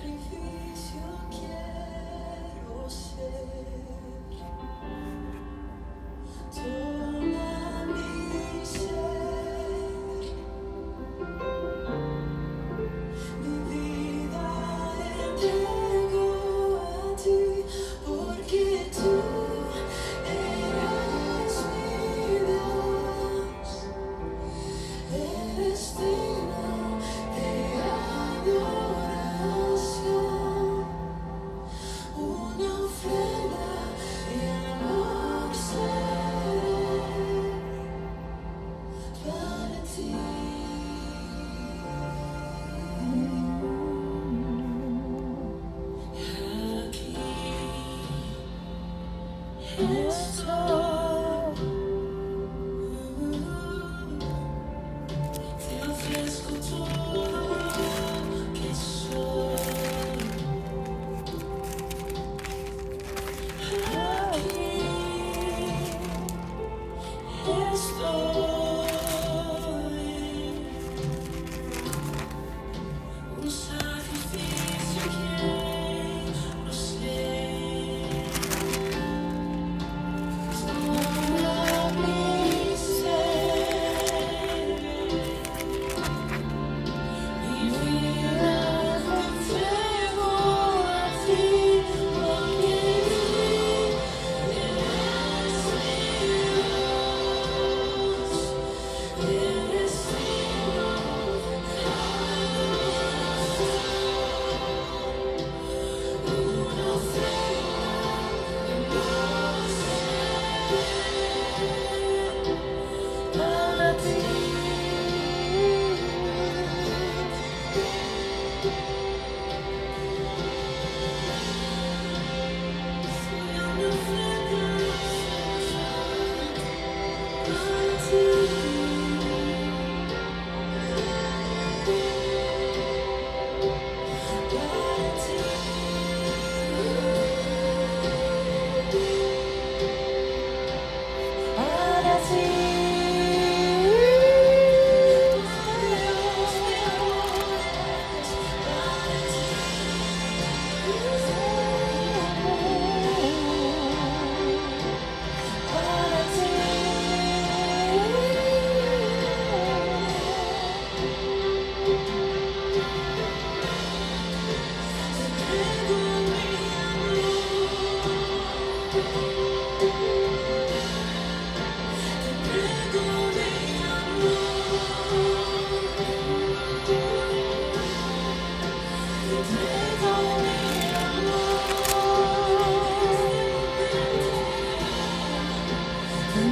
thank you.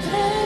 Para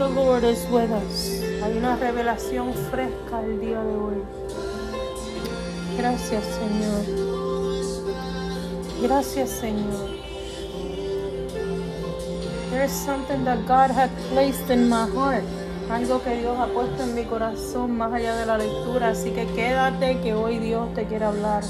the Lord is. Hay una revelación fresca el día de hoy. Gracias, Señor. Gracias, Señor. There's something that God had placed in my heart. Algo que Dios ha puesto en mi corazón más allá de la lectura. Así que quédate que hoy Dios te quiere hablar.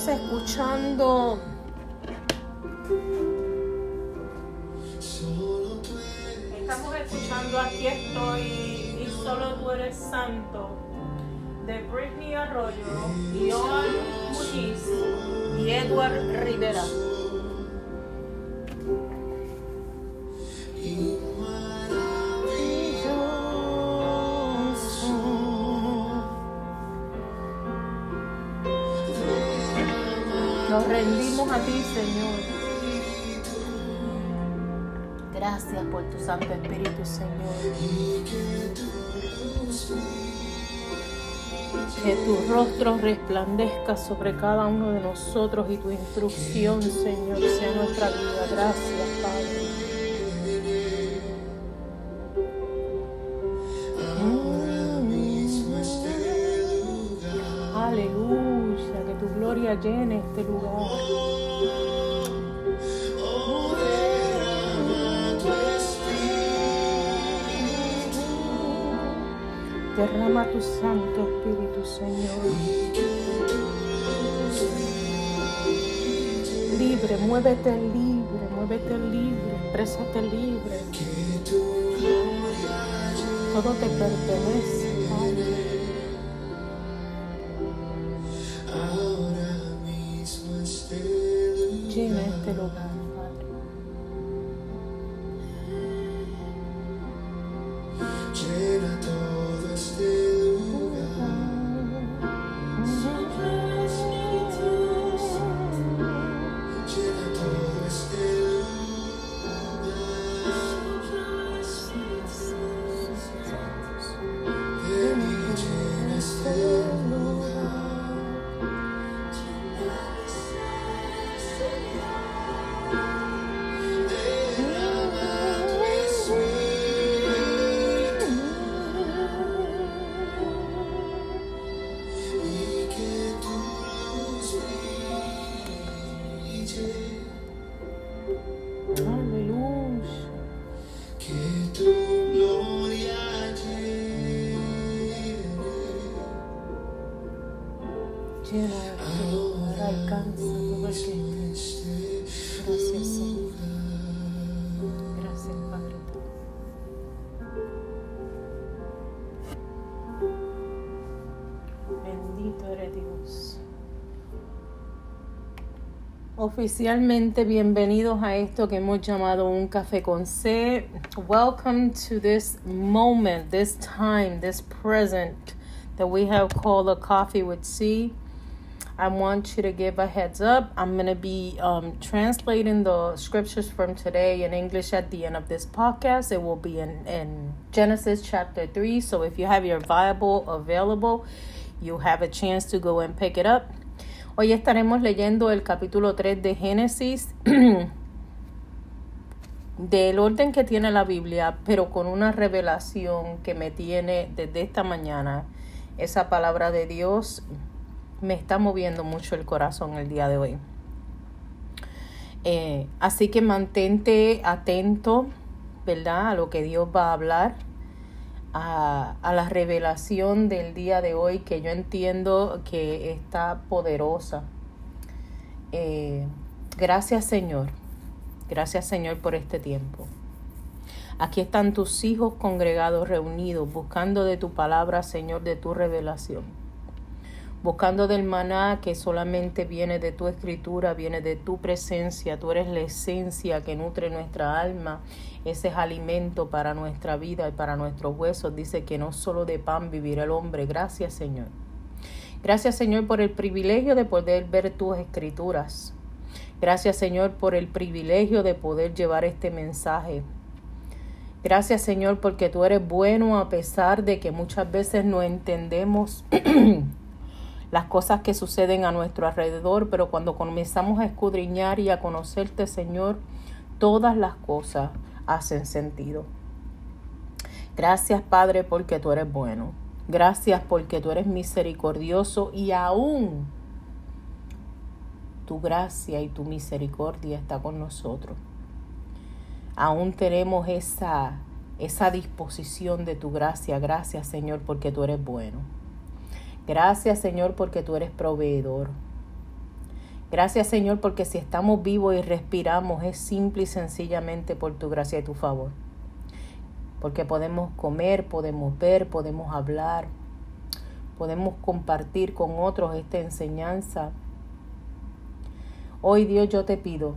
Estamos escuchando Estamos escuchando Aquí estoy y solo tú eres santo de Britney Arroyo, Joan Muñiz y Edward Rivera. Rendimos a ti, Señor. Gracias por tu Santo Espíritu, Señor. Que tu rostro resplandezca sobre cada uno de nosotros y tu instrucción, Señor, sea nuestra vida. Gracias, Padre. Llene este lugar. Derrama tu Santo Espíritu, Señor. Libre, muévete libre, muévete libre, exprésate libre. Todo te pertenece, Padre. Oficialmente bienvenidos a esto que hemos llamado un café con C. Welcome to this moment, this time, this present that we have called a coffee with C. I want you to give a heads up. I'm going to be um, translating the scriptures from today in English at the end of this podcast. It will be in, in Genesis chapter 3. So if you have your Bible available, you'll have a chance to go and pick it up. Hoy estaremos leyendo el capítulo 3 de Génesis del orden que tiene la Biblia, pero con una revelación que me tiene desde esta mañana. Esa palabra de Dios me está moviendo mucho el corazón el día de hoy. Eh, así que mantente atento, ¿verdad? A lo que Dios va a hablar, a, a la revelación del día de hoy que yo entiendo que está poderosa. Eh, gracias Señor, gracias Señor por este tiempo. Aquí están tus hijos congregados, reunidos, buscando de tu palabra, Señor, de tu revelación buscando del maná que solamente viene de tu escritura, viene de tu presencia, tú eres la esencia que nutre nuestra alma, ese es alimento para nuestra vida y para nuestros huesos. Dice que no solo de pan vivirá el hombre. Gracias Señor. Gracias Señor por el privilegio de poder ver tus escrituras. Gracias Señor por el privilegio de poder llevar este mensaje. Gracias Señor porque tú eres bueno a pesar de que muchas veces no entendemos las cosas que suceden a nuestro alrededor, pero cuando comenzamos a escudriñar y a conocerte Señor, todas las cosas hacen sentido. Gracias Padre porque tú eres bueno. Gracias porque tú eres misericordioso y aún tu gracia y tu misericordia está con nosotros. Aún tenemos esa, esa disposición de tu gracia. Gracias Señor porque tú eres bueno. Gracias Señor porque tú eres proveedor. Gracias Señor porque si estamos vivos y respiramos es simple y sencillamente por tu gracia y tu favor porque podemos comer, podemos ver, podemos hablar, podemos compartir con otros esta enseñanza. Hoy Dios yo te pido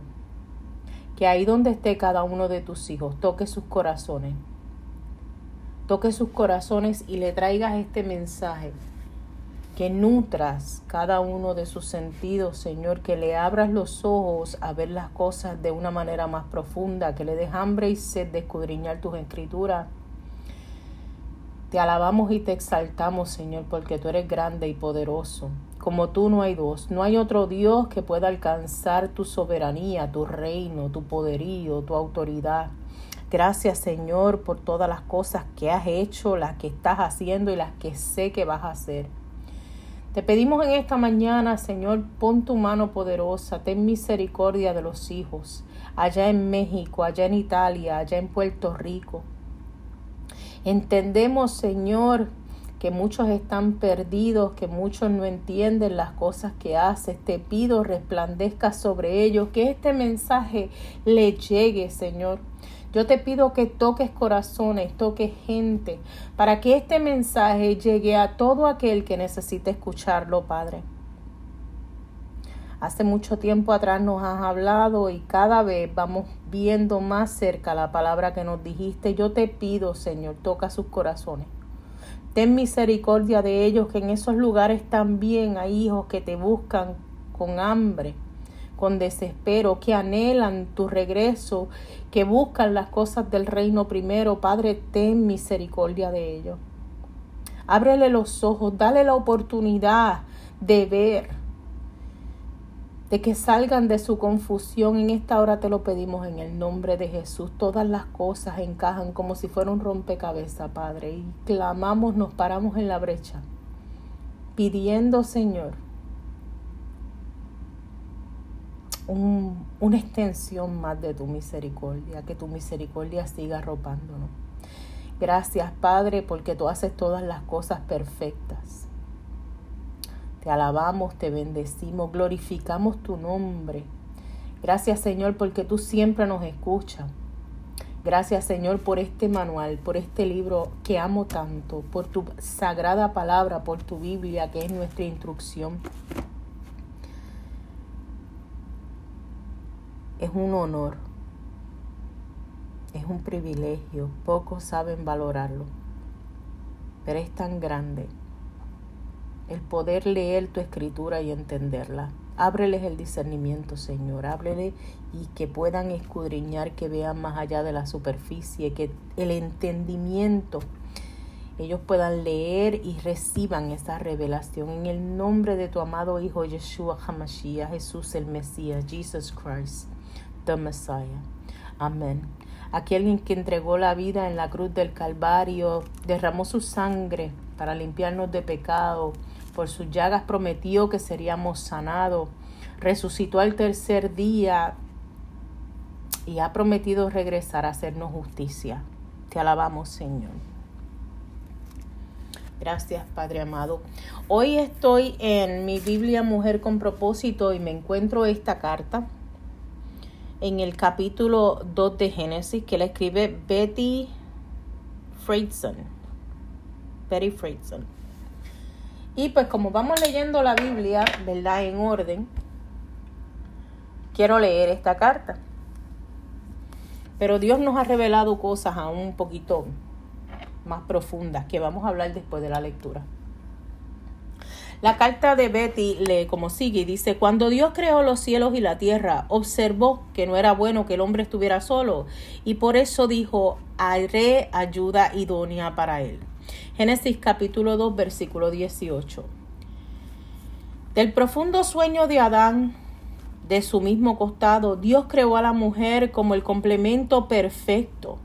que ahí donde esté cada uno de tus hijos, toque sus corazones, toque sus corazones y le traigas este mensaje que nutras cada uno de sus sentidos, Señor, que le abras los ojos a ver las cosas de una manera más profunda, que le des hambre y sed de escudriñar tus escrituras. Te alabamos y te exaltamos, Señor, porque tú eres grande y poderoso. Como tú no hay dos, no hay otro Dios que pueda alcanzar tu soberanía, tu reino, tu poderío, tu autoridad. Gracias Señor por todas las cosas que has hecho, las que estás haciendo y las que sé que vas a hacer. Te pedimos en esta mañana, Señor, pon tu mano poderosa, ten misericordia de los hijos, allá en México, allá en Italia, allá en Puerto Rico. Entendemos, Señor, que muchos están perdidos, que muchos no entienden las cosas que haces. Te pido resplandezca sobre ellos, que este mensaje le llegue, Señor. Yo te pido que toques corazones, toques gente, para que este mensaje llegue a todo aquel que necesite escucharlo, Padre. Hace mucho tiempo atrás nos has hablado y cada vez vamos viendo más cerca la palabra que nos dijiste. Yo te pido, Señor, toca sus corazones. Ten misericordia de ellos, que en esos lugares también hay hijos que te buscan con hambre, con desespero, que anhelan tu regreso, que buscan las cosas del reino primero. Padre, ten misericordia de ellos. Ábrele los ojos, dale la oportunidad de ver, de que salgan de su confusión. En esta hora te lo pedimos en el nombre de Jesús. Todas las cosas encajan como si fuera un rompecabezas, Padre. Y clamamos, nos paramos en la brecha, pidiendo, Señor, un, una extensión más de tu misericordia, que tu misericordia siga arropándonos. Gracias, Padre, porque tú haces todas las cosas perfectas. Te alabamos, te bendecimos, glorificamos tu nombre. Gracias, Señor, porque tú siempre nos escuchas. Gracias, Señor, por este manual, por este libro que amo tanto, por tu sagrada palabra, por tu Biblia, que es nuestra instrucción. Es un honor, es un privilegio, pocos saben valorarlo, pero es tan grande el poder leer tu escritura y entenderla. Ábreles el discernimiento, Señor, ábreles y que puedan escudriñar, que vean más allá de la superficie, que el entendimiento ellos puedan leer y reciban esa revelación. En el nombre de tu amado Hijo Yeshua HaMashiach, Jesús el Mesías, Jesus Christ the Messiah. Amén. Aquel que entregó la vida en la cruz del Calvario, derramó su sangre para limpiarnos de pecado, por sus llagas prometió que seríamos sanados, resucitó al tercer día y ha prometido regresar a hacernos justicia. Te alabamos, Señor. Gracias, Padre amado. Hoy estoy en mi Biblia Mujer con propósito y me encuentro esta carta en el capítulo 2 de Génesis que la escribe Betty Freidson. Betty Freidson. Y pues como vamos leyendo la Biblia, ¿verdad? En orden, quiero leer esta carta. Pero Dios nos ha revelado cosas aún un poquito más profundas que vamos a hablar después de la lectura. La carta de Betty lee como sigue dice, cuando Dios creó los cielos y la tierra, observó que no era bueno que el hombre estuviera solo y por eso dijo, haré ayuda idónea para él. Génesis capítulo 2 versículo 18. Del profundo sueño de Adán, de su mismo costado, Dios creó a la mujer como el complemento perfecto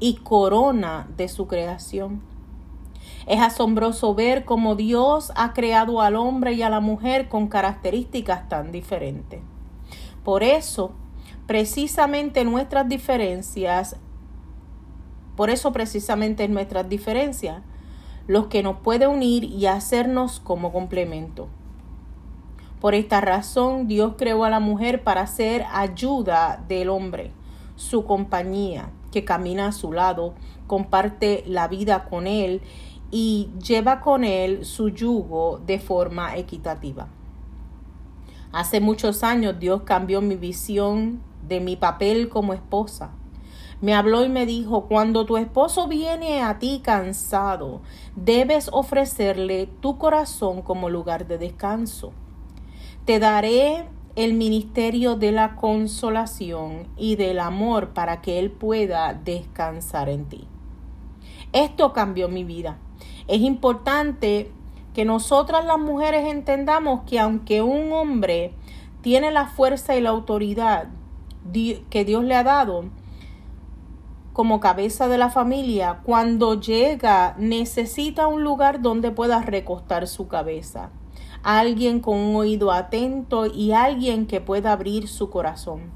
y corona de su creación. Es asombroso ver cómo Dios ha creado al hombre y a la mujer con características tan diferentes. Por eso, precisamente nuestras diferencias, por eso precisamente nuestras diferencias, los que nos puede unir y hacernos como complemento. Por esta razón, Dios creó a la mujer para ser ayuda del hombre, su compañía, que camina a su lado, comparte la vida con él y lleva con él su yugo de forma equitativa. Hace muchos años Dios cambió mi visión de mi papel como esposa. Me habló y me dijo, cuando tu esposo viene a ti cansado, debes ofrecerle tu corazón como lugar de descanso. Te daré el ministerio de la consolación y del amor para que él pueda descansar en ti. Esto cambió mi vida. Es importante que nosotras las mujeres entendamos que aunque un hombre tiene la fuerza y la autoridad que Dios le ha dado como cabeza de la familia, cuando llega necesita un lugar donde pueda recostar su cabeza, alguien con un oído atento y alguien que pueda abrir su corazón.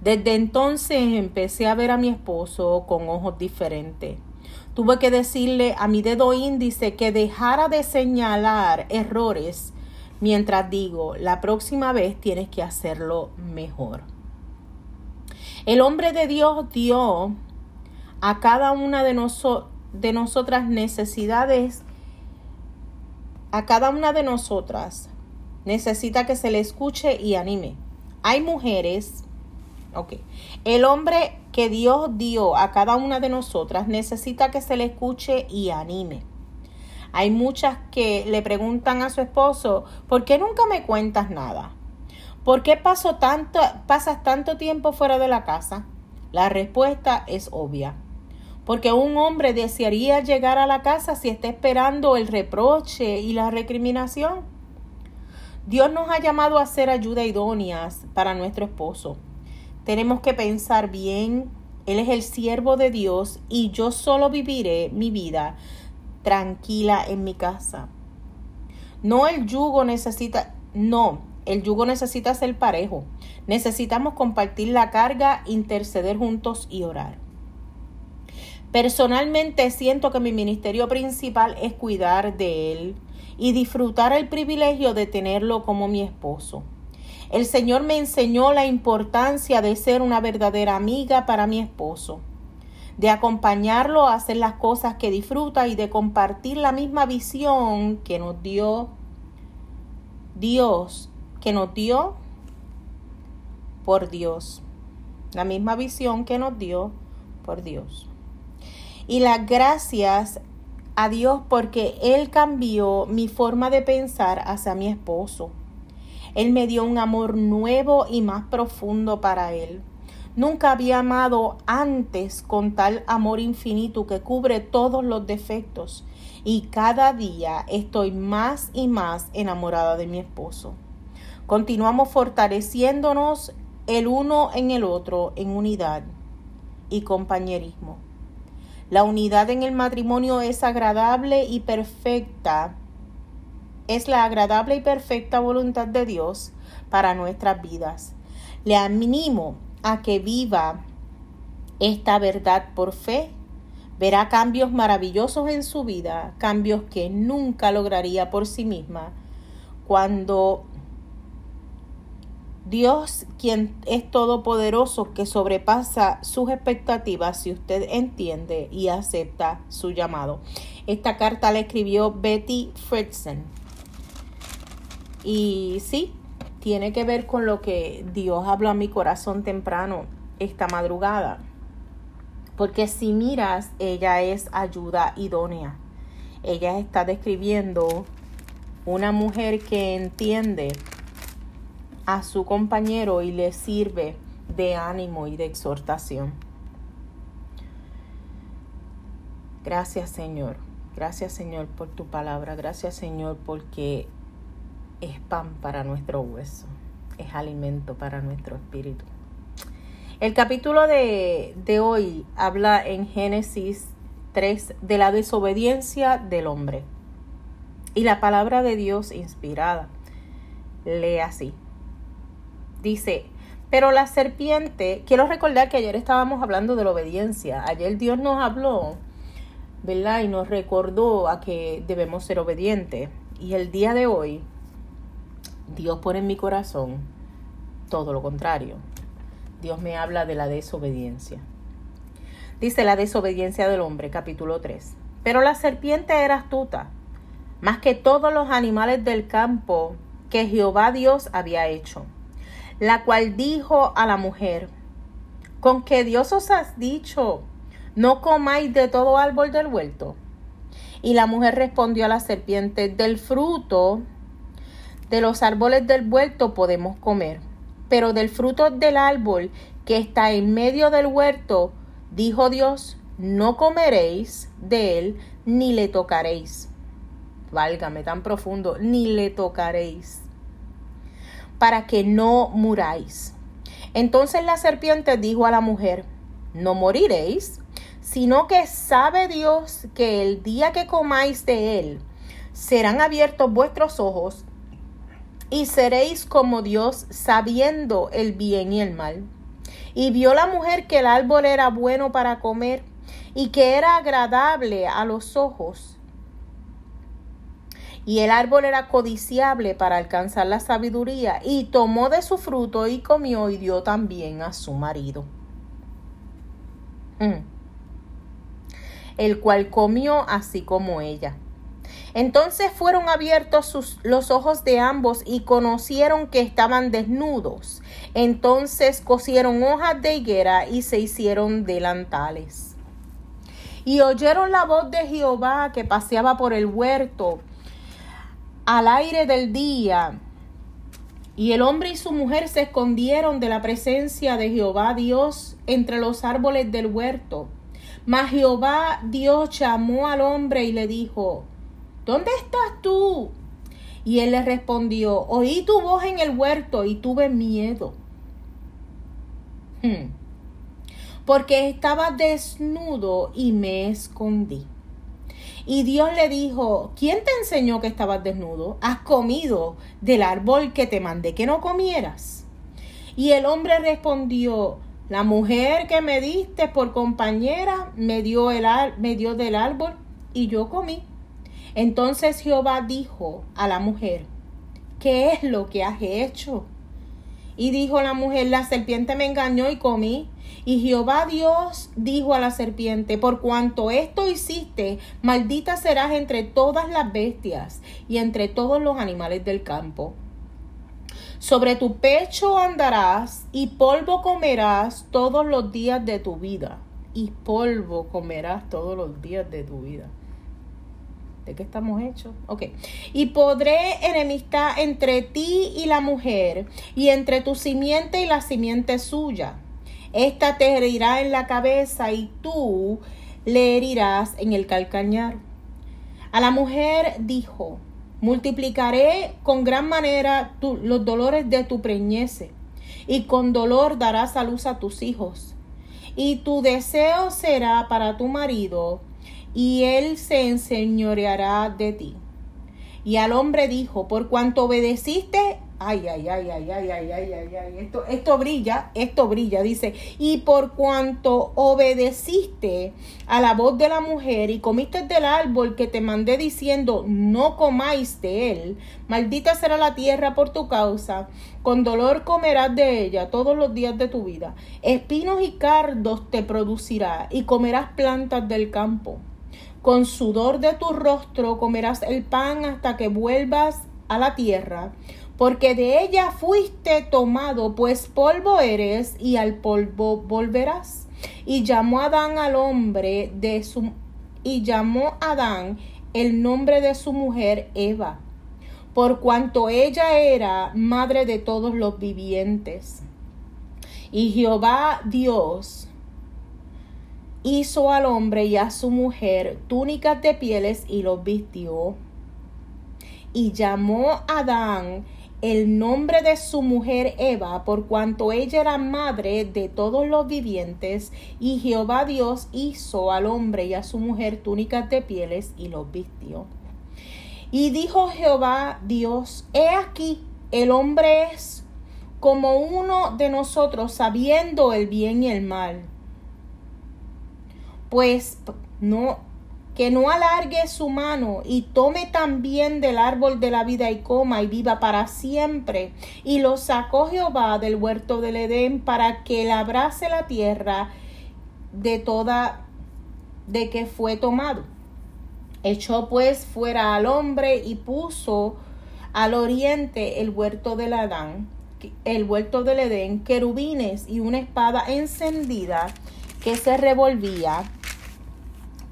Desde entonces empecé a ver a mi esposo con ojos diferentes. Tuve que decirle a mi dedo índice que dejara de señalar errores mientras digo, la próxima vez tienes que hacerlo mejor. El hombre de Dios dio a cada una de, de nosotras necesidades, a cada una de nosotras necesita que se le escuche y anime. Hay mujeres Ok. El hombre que Dios dio a cada una de nosotras necesita que se le escuche y anime. Hay muchas que le preguntan a su esposo, ¿por qué nunca me cuentas nada? ¿Por qué paso tanto, pasas tanto tiempo fuera de la casa? La respuesta es obvia. Porque un hombre desearía llegar a la casa si está esperando el reproche y la recriminación. Dios nos ha llamado a ser ayuda idóneas para nuestro esposo. Tenemos que pensar bien, Él es el siervo de Dios y yo solo viviré mi vida tranquila en mi casa. No el yugo necesita, no, el yugo necesita ser parejo. Necesitamos compartir la carga, interceder juntos y orar. Personalmente siento que mi ministerio principal es cuidar de él y disfrutar el privilegio de tenerlo como mi esposo. El Señor me enseñó la importancia de ser una verdadera amiga para mi esposo, de acompañarlo a hacer las cosas que disfruta y de compartir la misma visión que nos dio Dios, que nos dio por Dios. La misma visión que nos dio por Dios. Y las gracias a Dios porque Él cambió mi forma de pensar hacia mi esposo. Él me dio un amor nuevo y más profundo para Él. Nunca había amado antes con tal amor infinito que cubre todos los defectos y cada día estoy más y más enamorada de mi esposo. Continuamos fortaleciéndonos el uno en el otro en unidad y compañerismo. La unidad en el matrimonio es agradable y perfecta es la agradable y perfecta voluntad de Dios para nuestras vidas. Le animo a que viva esta verdad por fe. Verá cambios maravillosos en su vida, cambios que nunca lograría por sí misma. Cuando Dios, quien es todopoderoso, que sobrepasa sus expectativas, si usted entiende y acepta su llamado. Esta carta la escribió Betty Fritzen. Y sí, tiene que ver con lo que Dios habló a mi corazón temprano esta madrugada. Porque si miras, ella es ayuda idónea. Ella está describiendo una mujer que entiende a su compañero y le sirve de ánimo y de exhortación. Gracias Señor, gracias Señor por tu palabra, gracias Señor porque es pan para nuestro hueso, es alimento para nuestro espíritu. El capítulo de, de hoy habla en Génesis 3 de la desobediencia del hombre. Y la palabra de Dios inspirada lee así. Dice, pero la serpiente, quiero recordar que ayer estábamos hablando de la obediencia. Ayer Dios nos habló, ¿verdad? Y nos recordó a que debemos ser obedientes. Y el día de hoy, Dios pone en mi corazón todo lo contrario. Dios me habla de la desobediencia. Dice la desobediencia del hombre, capítulo 3. Pero la serpiente era astuta, más que todos los animales del campo que Jehová Dios había hecho la cual dijo a la mujer, con que Dios os has dicho, no comáis de todo árbol del huerto. Y la mujer respondió a la serpiente, del fruto de los árboles del huerto podemos comer, pero del fruto del árbol que está en medio del huerto, dijo Dios, no comeréis de él, ni le tocaréis. Válgame tan profundo, ni le tocaréis para que no muráis. Entonces la serpiente dijo a la mujer, no moriréis, sino que sabe Dios que el día que comáis de él, serán abiertos vuestros ojos y seréis como Dios sabiendo el bien y el mal. Y vio la mujer que el árbol era bueno para comer y que era agradable a los ojos y el árbol era codiciable para alcanzar la sabiduría, y tomó de su fruto y comió y dio también a su marido. Mm. El cual comió así como ella. Entonces fueron abiertos sus, los ojos de ambos y conocieron que estaban desnudos. Entonces cosieron hojas de higuera y se hicieron delantales. Y oyeron la voz de Jehová que paseaba por el huerto al aire del día. Y el hombre y su mujer se escondieron de la presencia de Jehová Dios entre los árboles del huerto. Mas Jehová Dios llamó al hombre y le dijo, ¿Dónde estás tú? Y él le respondió, oí tu voz en el huerto y tuve miedo. Hmm. Porque estaba desnudo y me escondí. Y Dios le dijo, ¿quién te enseñó que estabas desnudo? ¿Has comido del árbol que te mandé que no comieras? Y el hombre respondió, la mujer que me diste por compañera me dio, el, me dio del árbol y yo comí. Entonces Jehová dijo a la mujer, ¿qué es lo que has hecho? Y dijo la mujer, la serpiente me engañó y comí. Y Jehová Dios dijo a la serpiente, por cuanto esto hiciste, maldita serás entre todas las bestias y entre todos los animales del campo. Sobre tu pecho andarás y polvo comerás todos los días de tu vida. Y polvo comerás todos los días de tu vida. ¿De qué estamos hechos? Ok. Y podré enemistad entre ti y la mujer, y entre tu simiente y la simiente suya. Esta te herirá en la cabeza y tú le herirás en el calcañar. A la mujer dijo, multiplicaré con gran manera los dolores de tu preñece, y con dolor darás a luz a tus hijos. Y tu deseo será para tu marido, y él se enseñoreará de ti. Y al hombre dijo, por cuanto obedeciste, ay, ay, ay, ay, ay, ay, ay, ay, ay, esto, esto brilla, esto brilla, dice, y por cuanto obedeciste a la voz de la mujer y comiste del árbol que te mandé diciendo, no comáis de él, maldita será la tierra por tu causa, con dolor comerás de ella todos los días de tu vida, espinos y cardos te producirá, y comerás plantas del campo. Con sudor de tu rostro comerás el pan hasta que vuelvas a la tierra, porque de ella fuiste tomado, pues polvo eres y al polvo volverás. Y llamó Adán al hombre de su y llamó Adán el nombre de su mujer Eva, por cuanto ella era madre de todos los vivientes. Y Jehová Dios hizo al hombre y a su mujer túnicas de pieles y los vistió. Y llamó Adán el nombre de su mujer Eva, por cuanto ella era madre de todos los vivientes, y Jehová Dios hizo al hombre y a su mujer túnicas de pieles y los vistió. Y dijo Jehová Dios, he aquí, el hombre es como uno de nosotros, sabiendo el bien y el mal. Pues no que no alargue su mano y tome también del árbol de la vida y coma y viva para siempre. Y lo sacó Jehová del huerto del Edén para que labrase la tierra de toda de que fue tomado. Echó pues fuera al hombre y puso al oriente el huerto del Adán, el huerto del Edén, querubines y una espada encendida que se revolvía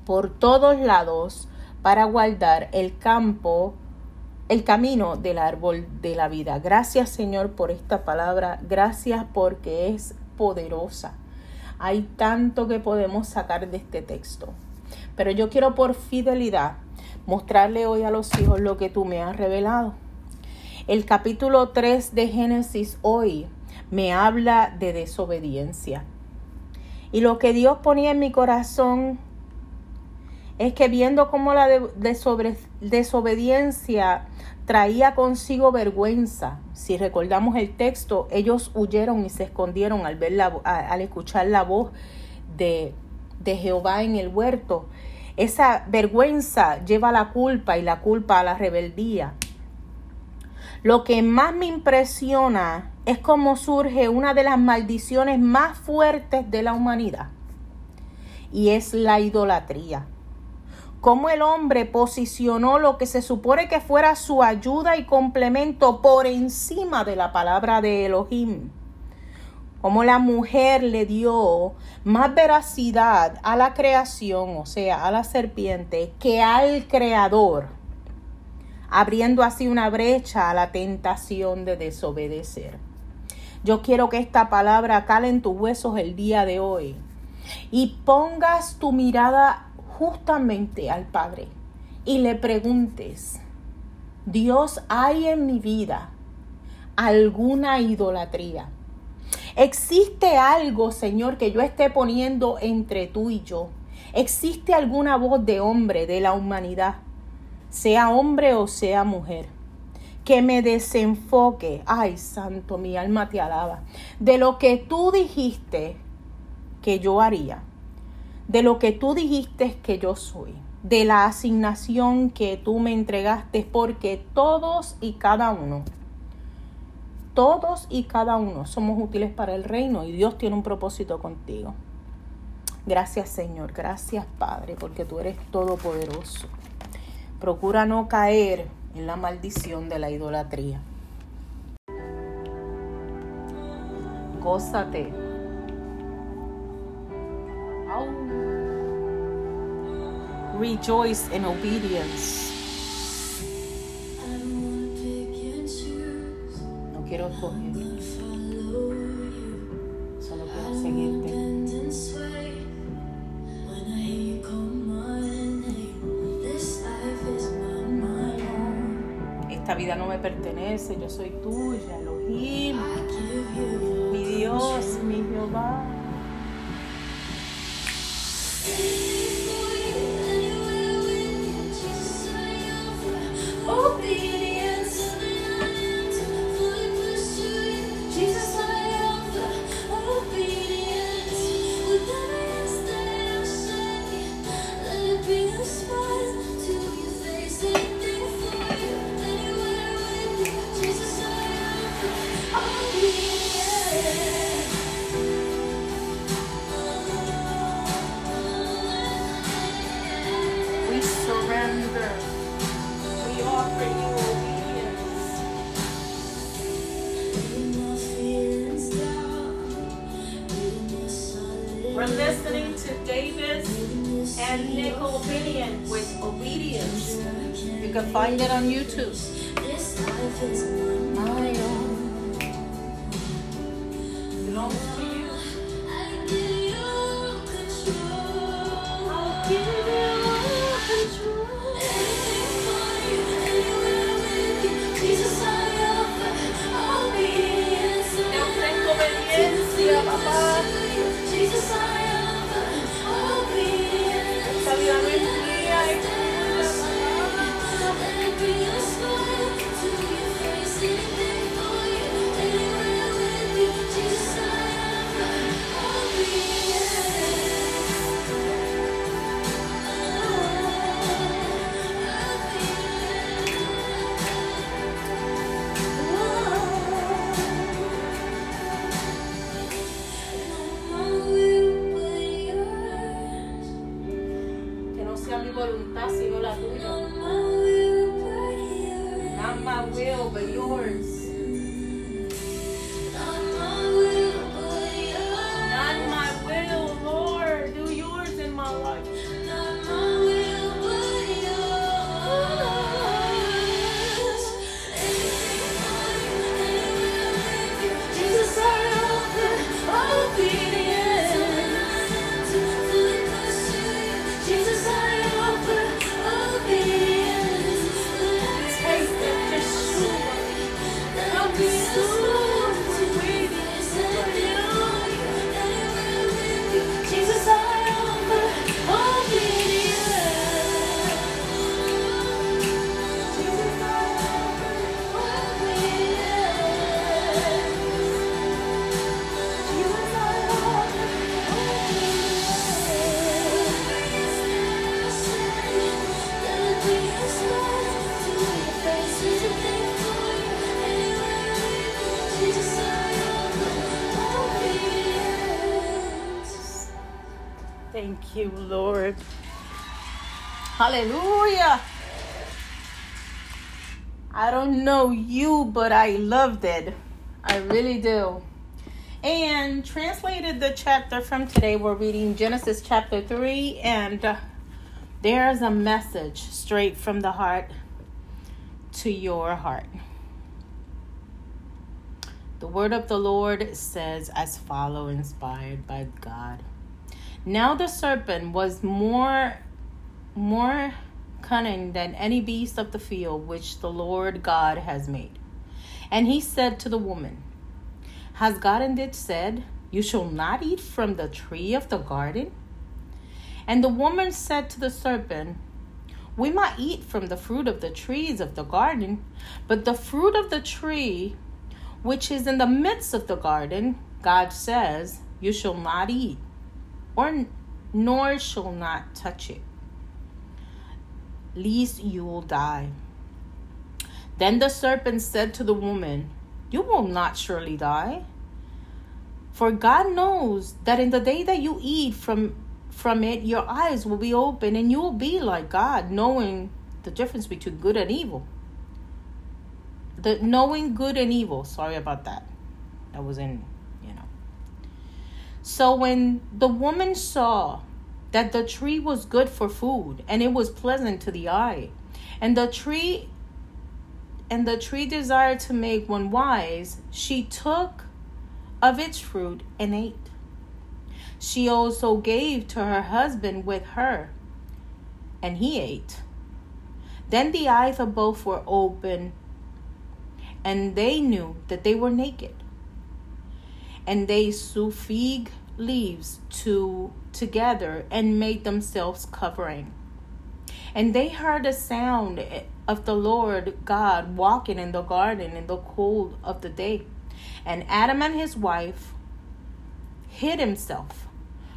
por todos lados para guardar el campo, el camino del árbol de la vida. Gracias Señor por esta palabra, gracias porque es poderosa. Hay tanto que podemos sacar de este texto. Pero yo quiero por fidelidad mostrarle hoy a los hijos lo que tú me has revelado. El capítulo 3 de Génesis hoy me habla de desobediencia. Y lo que Dios ponía en mi corazón es que viendo cómo la desobediencia traía consigo vergüenza, si recordamos el texto, ellos huyeron y se escondieron al, ver al escuchar la voz de, de Jehová en el huerto. Esa vergüenza lleva a la culpa y la culpa a la rebeldía. Lo que más me impresiona es cómo surge una de las maldiciones más fuertes de la humanidad y es la idolatría cómo el hombre posicionó lo que se supone que fuera su ayuda y complemento por encima de la palabra de Elohim. Cómo la mujer le dio más veracidad a la creación, o sea, a la serpiente, que al creador, abriendo así una brecha a la tentación de desobedecer. Yo quiero que esta palabra cale en tus huesos el día de hoy y pongas tu mirada justamente al Padre y le preguntes, Dios, ¿hay en mi vida alguna idolatría? ¿Existe algo, Señor, que yo esté poniendo entre tú y yo? ¿Existe alguna voz de hombre de la humanidad, sea hombre o sea mujer, que me desenfoque? Ay, santo, mi alma te alaba. De lo que tú dijiste que yo haría de lo que tú dijiste que yo soy, de la asignación que tú me entregaste, porque todos y cada uno, todos y cada uno somos útiles para el reino y Dios tiene un propósito contigo. Gracias Señor, gracias Padre, porque tú eres todopoderoso. Procura no caer en la maldición de la idolatría. Gózate Rejoice in obedience. No quiero escoger. Solo quiero seguirte. Esta vida no me pertenece, yo soy tuya, Elohim, mi Dios, mi Jehová. Find it on YouTube. No sea mi voluntad, sino la tuya. Not my will, but yours. You, Lord. Hallelujah. I don't know you, but I loved it. I really do. And translated the chapter from today, we're reading Genesis chapter 3, and there's a message straight from the heart to your heart. The word of the Lord says as follow inspired by God. Now the serpent was more more cunning than any beast of the field which the Lord God has made. And he said to the woman, Has God indeed said, You shall not eat from the tree of the garden? And the woman said to the serpent, We might eat from the fruit of the trees of the garden, but the fruit of the tree which is in the midst of the garden, God says, You shall not eat, or nor shall not touch it, lest you will die. Then the serpent said to the woman, You will not surely die. For God knows that in the day that you eat from from it, your eyes will be open and you will be like God, knowing the difference between good and evil. The knowing good and evil. Sorry about that. That was in. So when the woman saw that the tree was good for food and it was pleasant to the eye, and the tree and the tree desired to make one wise, she took of its fruit and ate. She also gave to her husband with her, and he ate. Then the eyes of both were open, and they knew that they were naked. And they sewed fig leaves to together and made themselves covering. And they heard a sound of the Lord God walking in the garden in the cool of the day. And Adam and his wife hid himself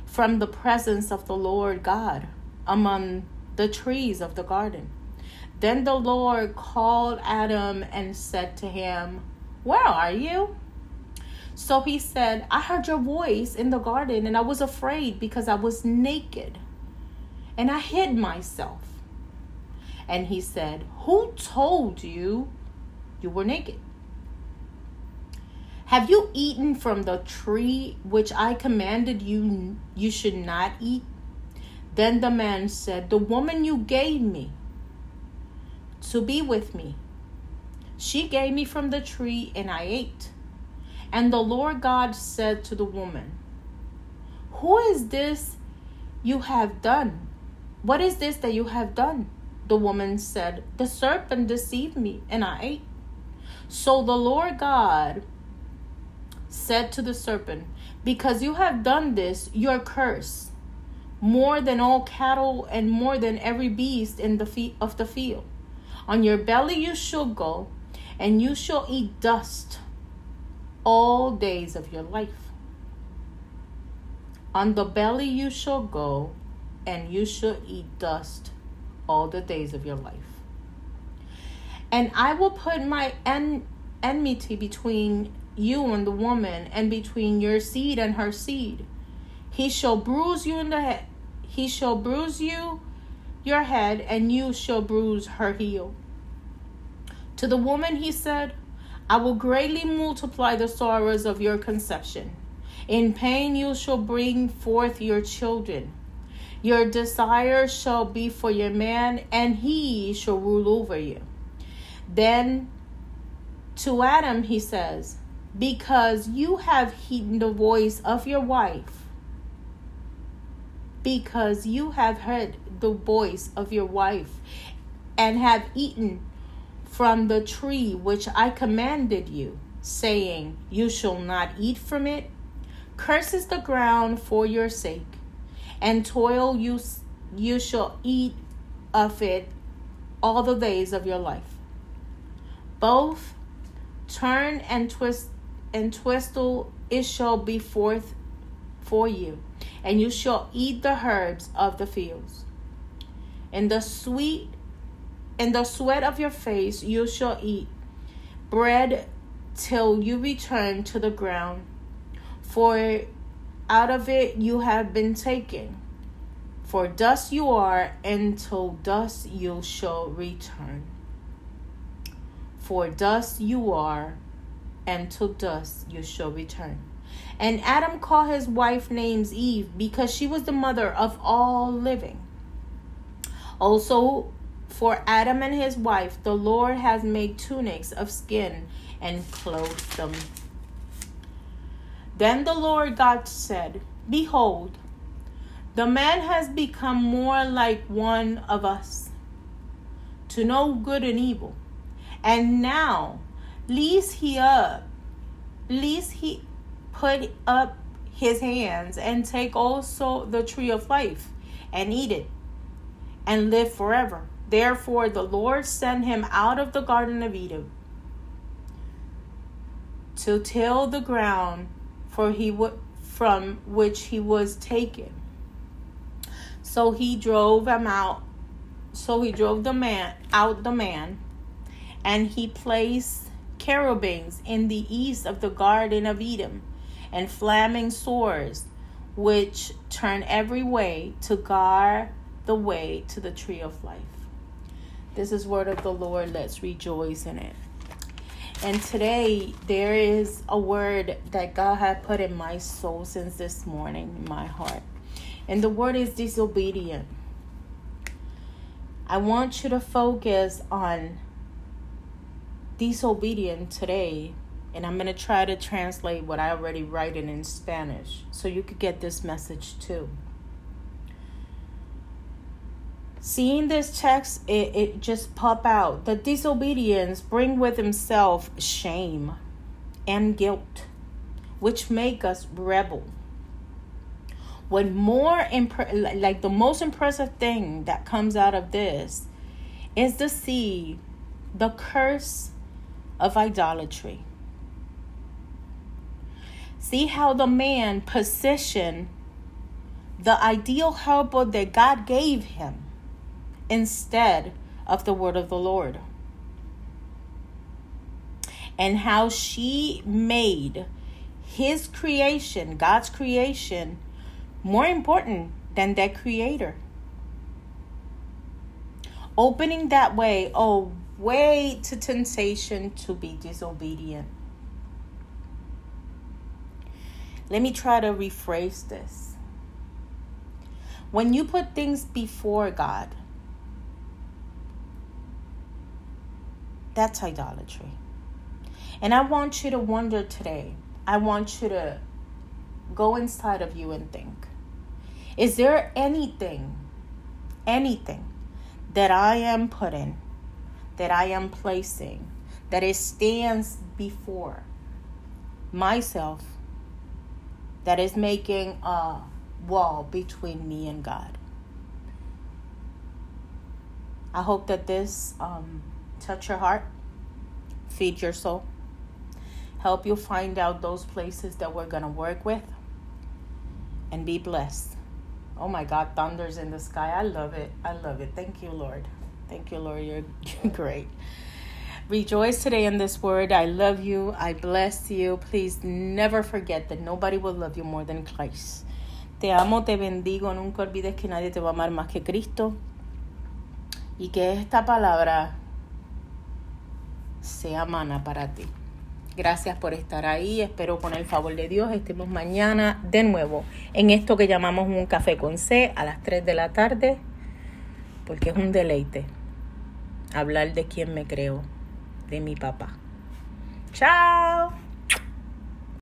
from the presence of the Lord God among the trees of the garden. Then the Lord called Adam and said to him, Where are you? So he said, I heard your voice in the garden and I was afraid because I was naked and I hid myself. And he said, Who told you you were naked? Have you eaten from the tree which I commanded you you should not eat? Then the man said, The woman you gave me to be with me, She gave me from the tree, and I ate. And the Lord God said to the woman, Who is this you have done? What is this that you have done? The woman said, The serpent deceived me, and I ate. So the Lord God said to the serpent, Because you have done this, you are cursed more than all cattle and more than every beast in the fe- of the field. On your belly you shall go, and you shall eat dust all days of your life. On the belly you shall go, and you shall eat dust all the days of your life. And I will put my en- enmity between you and the woman, and between your seed and her seed. He shall bruise you in the head. He shall bruise you, your head, and you shall bruise her heel. To the woman he said, I will greatly multiply the sorrows of your conception. In pain you shall bring forth your children. Your desire shall be for your man, and he shall rule over you. Then to Adam he says, Because you have heeded the voice of your wife, because you have heard the voice of your wife, and have eaten from the tree which I commanded you, saying, You shall not eat from it. Curses the ground for your sake, and toil you you shall eat of it all the days of your life. Both turn and twist and twistle it shall be forth for you, and you shall eat the herbs of the fields. In the sweet in the sweat of your face you shall eat bread till you return to the ground, for out of it you have been taken. For dust you are, and to dust you shall return. For dust you are, and to dust you shall return. And Adam called his wife names Eve because she was the mother of all living. Also, for Adam and his wife, the Lord has made tunics of skin and clothed them. Then the Lord God said, Behold, the man has become more like one of us, to know good and evil. And now, lest he up, lest he put up his hands and take also the tree of life and eat it and live forever. Therefore, the Lord sent him out of the Garden of Eden to till the ground for he would from which he was taken. So he drove him out. So he drove the man out the man, and he placed cherubims in the east of the Garden of Eden, and flaming swords, which turn every way to guard the way to the tree of life. This is word of the Lord. Let's rejoice in it. And today there is a word that God had put in my soul since this morning, in my heart. And the word is disobedient. I want you to focus on disobedient today. And I'm going to try to translate what I already write in Spanish so you could get this message too. Seeing this text, it, it just pop out. The disobedience bring with himself shame and guilt, which make us rebel. What more impre- like the most impressive thing that comes out of this is to see the curse of idolatry. See how the man positioned the ideal helper that God gave him instead of the word of the Lord. And how she made his creation, God's creation, more important than that creator. Opening that way, oh, way to temptation to be disobedient. Let me try to rephrase this. When you put things before God, That's idolatry. And I want you to wonder today. I want you to go inside of you and think Is there anything, anything that I am putting, that I am placing, that it stands before myself, that is making a wall between me and God? I hope that this um, touch your heart, feed your soul, help you find out those places that we're going to work with, and be blessed. Oh my God, thunders in the sky. I love it. I love it. Thank you, Lord. Thank you, Lord. You're, great. Rejoice today in this word. I love you. I bless you. Please never forget that nobody will love you more than Christ. Te amo, te bendigo. Nunca olvides que nadie te va a amar más que Cristo. Y que esta palabra sea mana para ti. Gracias por estar ahí. Espero con el favor de Dios estemos mañana de nuevo en esto que llamamos un café con C a las 3 de la tarde, porque es un deleite hablar de quién me creo, de mi papá. Chao.